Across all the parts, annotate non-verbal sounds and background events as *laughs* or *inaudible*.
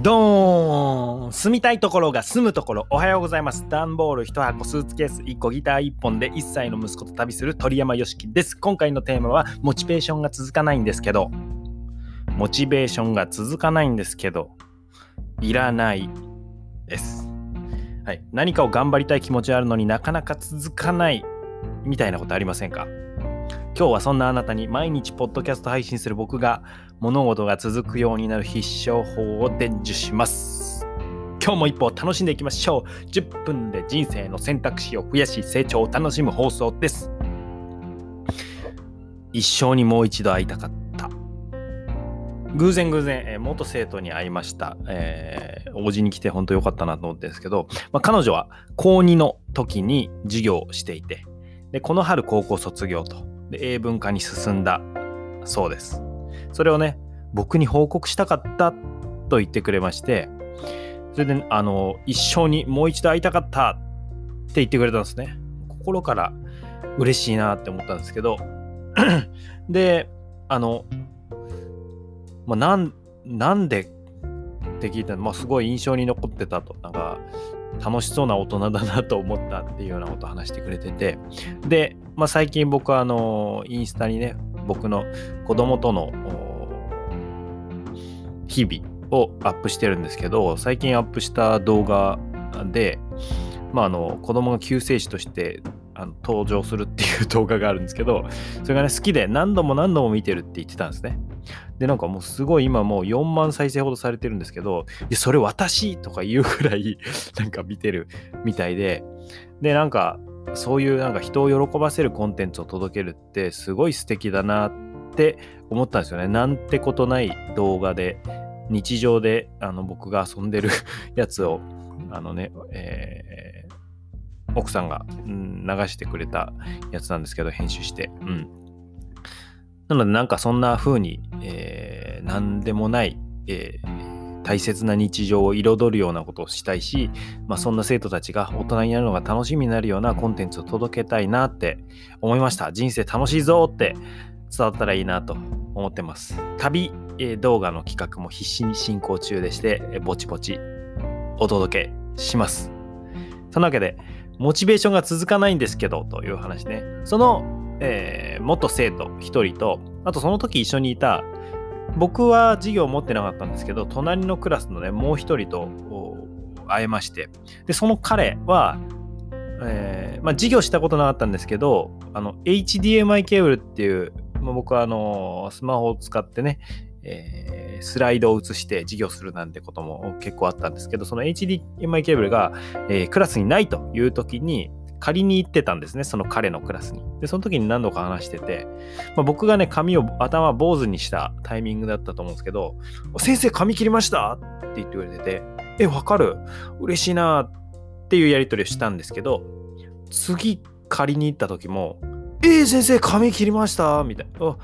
ドーン住みたいところが住むところ。おはようございます。段ボール1箱スーツケース1個ギター1本で1歳の息子と旅する鳥山よしきです。今回のテーマはモチベーションが続かないんですけど。モチベーションが続かないんですけど。いらないです。はい。何かを頑張りたい気持ちあるのになかなか続かないみたいなことありませんか？今日はそんなあなたに毎日ポッドキャスト配信する僕が物事が続くようになる必勝法を伝授します。今日も一歩楽しんでいきましょう。10分で人生の選択肢を増やし成長を楽しむ放送です。一生にもう一度会いたかった。偶然偶然、えー、元生徒に会いました。えー、おじに来て本当良かったなと思ってるんですけど、まあ、彼女は高2の時に授業をしていて、でこの春高校卒業と。で英文化に進んだそうです。それをね、僕に報告したかったと言ってくれまして、それで、あの、一生にもう一度会いたかったって言ってくれたんですね。心から嬉しいなって思ったんですけど、*clears throat* で、あの、まあ、なん、なんでって聞いたら、まあ、すごい印象に残ってたと。なんか、楽しそうな大人だなと思ったっていうようなことを話してくれてて、で、まあ、最近僕はあの、インスタにね、僕の子供との日々をアップしてるんですけど、最近アップした動画で、まあ、あの子供が救世主としてあの登場するっていう動画があるんですけど、それがね、好きで何度も何度も見てるって言ってたんですね。で、なんかもうすごい今もう4万再生ほどされてるんですけど、いや、それ私とか言うくらいなんか見てるみたいで、で、なんかそういうなんか人を喜ばせるコンテンツを届けるってすごい素敵だなって思ったんですよね。なんてことない動画で、日常であの僕が遊んでる *laughs* やつを、あのね、えー、奥さんが、うん、流してくれたやつなんですけど、編集して。うん。なので、なんかそんな風に、えー、何でもない、えー、大切な日常を彩るようなことをしたいし、まあ、そんな生徒たちが大人になるのが楽しみになるようなコンテンツを届けたいなって思いました。人生楽しいぞって伝わったらいいなと思ってます。旅、えー、動画の企画も必死に進行中でして、えー、ぼちぼちお届けします。そんなわけで、モチベーションが続かないんですけどという話ね。そのえー、元生徒1人と、あとその時一緒にいた、僕は授業を持ってなかったんですけど、隣のクラスのね、もう1人と会えまして、で、その彼は、えー、まあ、授業したことなかったんですけど、あの、HDMI ケーブルっていう、まあ、僕はあの、スマホを使ってね、えー、スライドを映して授業するなんてことも結構あったんですけど、その HDMI ケーブルが、えー、クラスにないという時に、借りに行ってたんですね、その彼のクラスに。で、その時に何度か話してて、まあ、僕がね、髪を頭坊主にしたタイミングだったと思うんですけど、先生髪切りました？って言ってくれてて、え、わかる？嬉しいなっていうやり取りをしたんですけど、次借りに行った時も、えー、先生髪切りました？みたいな。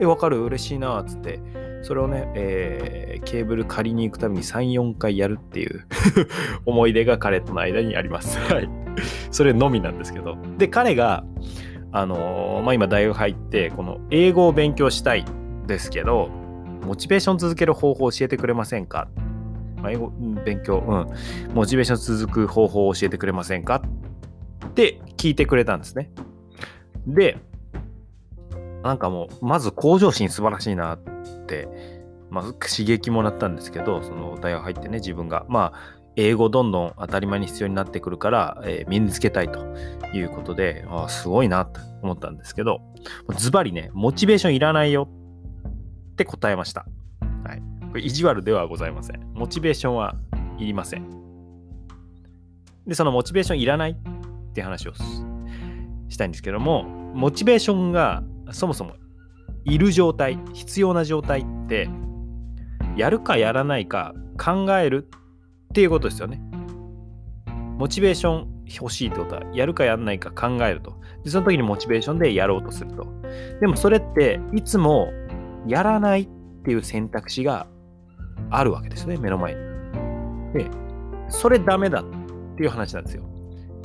え、わかる？嬉しいなっつって、それをね、えー、ケーブル借りに行くために3、4回やるっていう *laughs* 思い出が彼との間にあります。*laughs* はい。それのみなんですけど。で、彼が、あのー、まあ、今大学入って、この英語を勉強したいですけど、モチベーション続ける方法を教えてくれませんか、まあ、英語、勉強、うん。モチベーション続く方法を教えてくれませんか？って聞いてくれたんですね。で、なんかもう、まず向上心素晴らしいなっって、まあ、刺激もらったんですけど、その大学入ってね、自分が。まあ、英語どんどん当たり前に必要になってくるから、えー、身につけたいということで、あすごいなと思ったんですけど、ズバリね、モチベーションいらないよって答えました。はい。これ意地悪ではございません。モチベーションはいりません。で、そのモチベーションいらないって話をしたいんですけども、モチベーションがそもそもいる状態、必要な状態って、やるかやらないか考えるっていうことですよね。モチベーション欲しいってことは、やるかやらないか考えると。で、その時にモチベーションでやろうとすると。でもそれって、いつもやらないっていう選択肢があるわけですね、目の前に。で、それダメだっていう話なんですよ。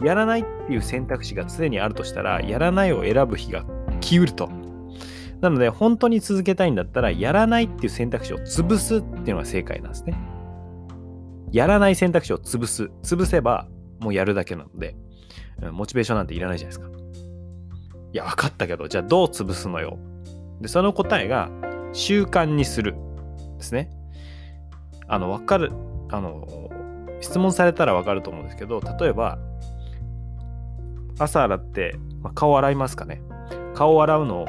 やらないっていう選択肢が常にあるとしたら、やらないを選ぶ日が来うると。なので、本当に続けたいんだったら、やらないっていう選択肢を潰すっていうのが正解なんですね。やらない選択肢を潰す。潰せば、もうやるだけなので、モチベーションなんていらないじゃないですか。いや、分かったけど、じゃあどう潰すのよ。で、その答えが、習慣にする。ですね。あの、分かる、あの、質問されたら分かると思うんですけど、例えば、朝洗って、まあ、顔洗いますかね。顔洗うのを、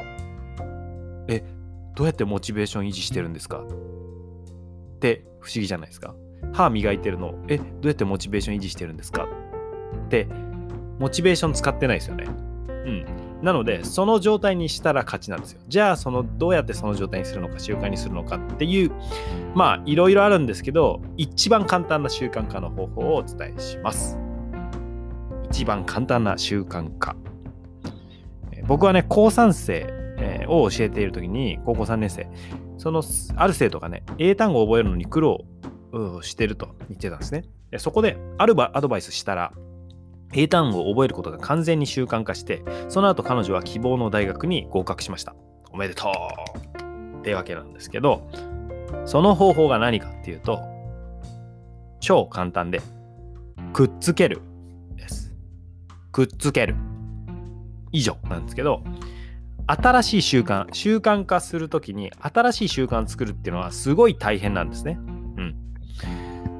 どうやってモチベーション維持してるんですか？って不思議じゃないですか。歯磨いてるの、え、どうやってモチベーション維持してるんですか？って、モチベーション使ってないですよね。うん。なので、その状態にしたら勝ちなんですよ。じゃあ、その、どうやってその状態にするのか、習慣にするのかっていう、まあ、いろいろあるんですけど、一番簡単な習慣化の方法をお伝えします。一番簡単な習慣化。僕はね、高3生を教えているときに、高校3年生、その、ある生徒がね、英単語を覚えるのに苦労してると言ってたんですね。でそこで、あるアドバイスしたら、英単語を覚えることが完全に習慣化して、その後彼女は希望の大学に合格しました。おめでとうってわけなんですけど、その方法が何かっていうと、超簡単で、くっつけるです。くっつける。以上なんですけど、新しい習慣、習慣化するときに新しい習慣を作るっていうのはすごい大変なんですね。う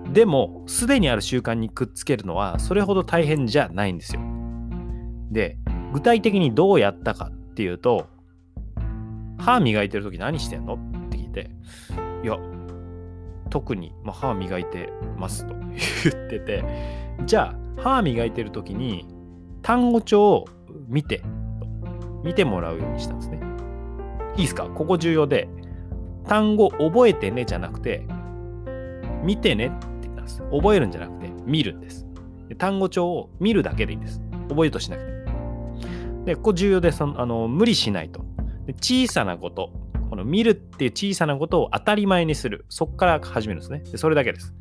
ん。でも、すでにある習慣にくっつけるのはそれほど大変じゃないんですよ。で、具体的にどうやったかっていうと、歯磨いてるとき何してんの？って聞いて、いや、特に、まあ、歯磨いてますと *laughs* 言ってて、じゃあ、歯磨いてるときに単語帳を見て、見てもらうようにしたんですね。いいですか？ここ重要で、単語覚えてねじゃなくて、見てねって言ったんです。覚えるんじゃなくて、見るんです。で単語帳を見るだけでいいんです。覚えるとしなくて。で、ここ重要でそのあの、無理しないと。で小さなこと、この見るっていう小さなことを当たり前にする。そこから始めるんですね。でそれだけです。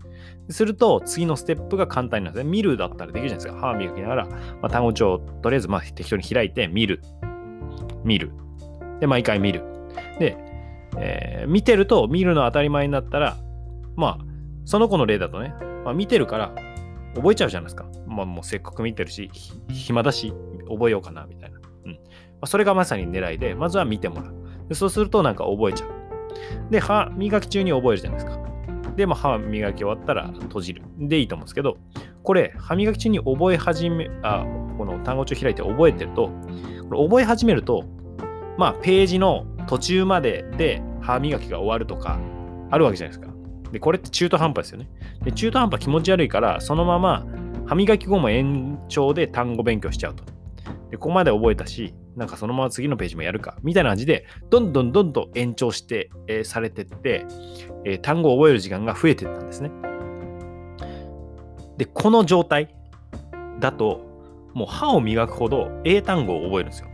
すると、次のステップが簡単になるんですね。見るだったらできるじゃないですか。歯磨きながら、まあ、単語帳をとりあえずまあ適当に開いて、見る。見る。で、毎回見る。で、えー、見てると見るの当たり前になったら、まあ、その子の例だとね、まあ、見てるから覚えちゃうじゃないですか。まあ、もうせっかく見てるし、暇だし、覚えようかな、みたいな。うん。まあ、それがまさに狙いで、まずは見てもらう。でそうするとなんか覚えちゃう。で、歯磨き中に覚えるじゃないですか。で、まあ、歯磨き終わったら閉じる。でいいと思うんですけど、これ、歯磨き中に覚え始め、あ、この単語帳開いて覚えてると、これ覚え始めると、まあ、ページの途中までで歯磨きが終わるとか、あるわけじゃないですか。で、これって中途半端ですよね。で、中途半端気持ち悪いから、そのまま歯磨き後も延長で単語勉強しちゃうと。で、ここまで覚えたし、なんかそのまま次のページもやるか、みたいな感じで、どんどんどんどん延長して、えー、されてって、えー、単語を覚える時間が増えてったんですね。で、この状態だと、もう歯を磨くほど英単語を覚えるんですよ。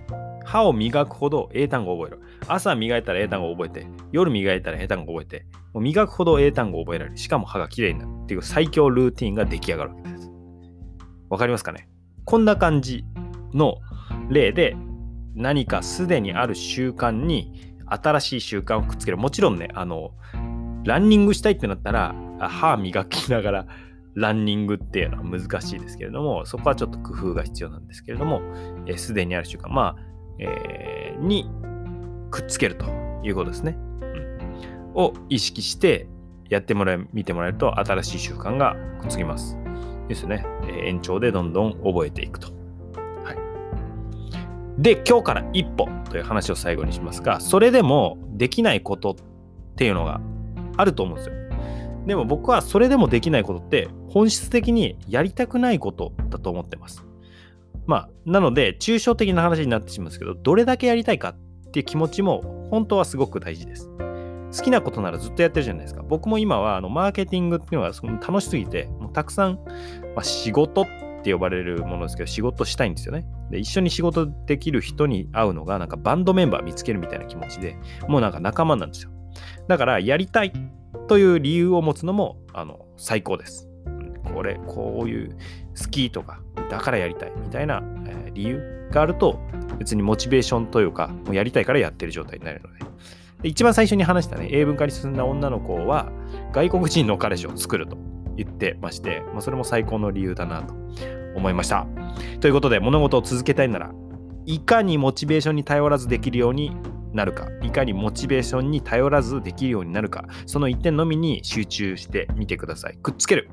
歯を磨くほど英単語を覚える。朝磨いたら英単語を覚えて、夜磨いたら英単語を覚えて、もう磨くほど英単語を覚えられる。しかも歯がきれいになるっていう最強ルーティンが出来上がるわけです。わかりますかね？こんな感じの例で何かすでにある習慣に新しい習慣をくっつける。もちろんね、あの、ランニングしたいってなったら、歯磨きながらランニングっていうのは難しいですけれども、そこはちょっと工夫が必要なんですけれども、す、で、にある習慣、まあ、えー、にくっつけるということですね。うん、を意識してやってもらえ、見てもらえると新しい習慣がくっつきます。ですね。延長でどんどん覚えていくと。で、今日から一歩という話を最後にしますが、それでもできないことっていうのがあると思うんですよ。でも僕はそれでもできないことって本質的にやりたくないことだと思ってます。まあ、なので、抽象的な話になってしまうんですけど、どれだけやりたいかっていう気持ちも本当はすごく大事です。好きなことならずっとやってるじゃないですか。僕も今はあのマーケティングっていうのは楽しすぎて、もうたくさん、まあ、仕事っって呼ばれるものですけど、仕事したいんですよね。で、一緒に仕事できる人に会うのが、なんかバンドメンバー見つけるみたいな気持ちで、もうなんか仲間なんですよ。だから、やりたいという理由を持つのも、あの、最高です。これ、こういう好きとか、だからやりたいみたいな、え、理由があると、別にモチベーションというか、もうやりたいからやってる状態になるので。で一番最初に話したね、英文化に進んだ女の子は、外国人の彼氏を作ると。言ってまして、まあ、それも最高の理由だなと思いました。ということで物事を続けたいならいかにモチベーションに頼らずできるようになるかいかにモチベーションに頼らずできるようになるかその一点のみに集中してみてくださいくっつける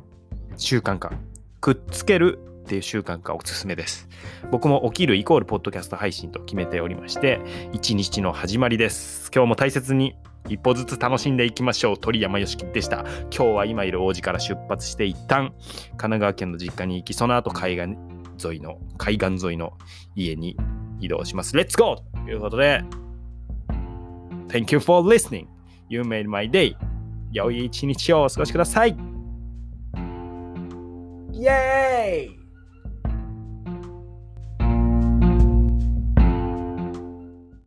習慣化くっつけるっていう習慣化おすすめです僕も起きるイコールポッドキャスト配信と決めておりまして一日の始まりです今日も大切に一歩ずつ楽しんでいきましょう鳥山よしきでした今日は今いる王子から出発して一旦神奈川県の実家に行きその後海岸沿いの海岸沿いの家に移動します。Let's go! ということで、Thank you for listening. You made my day. 良い一日をお過ごしください。イェーイ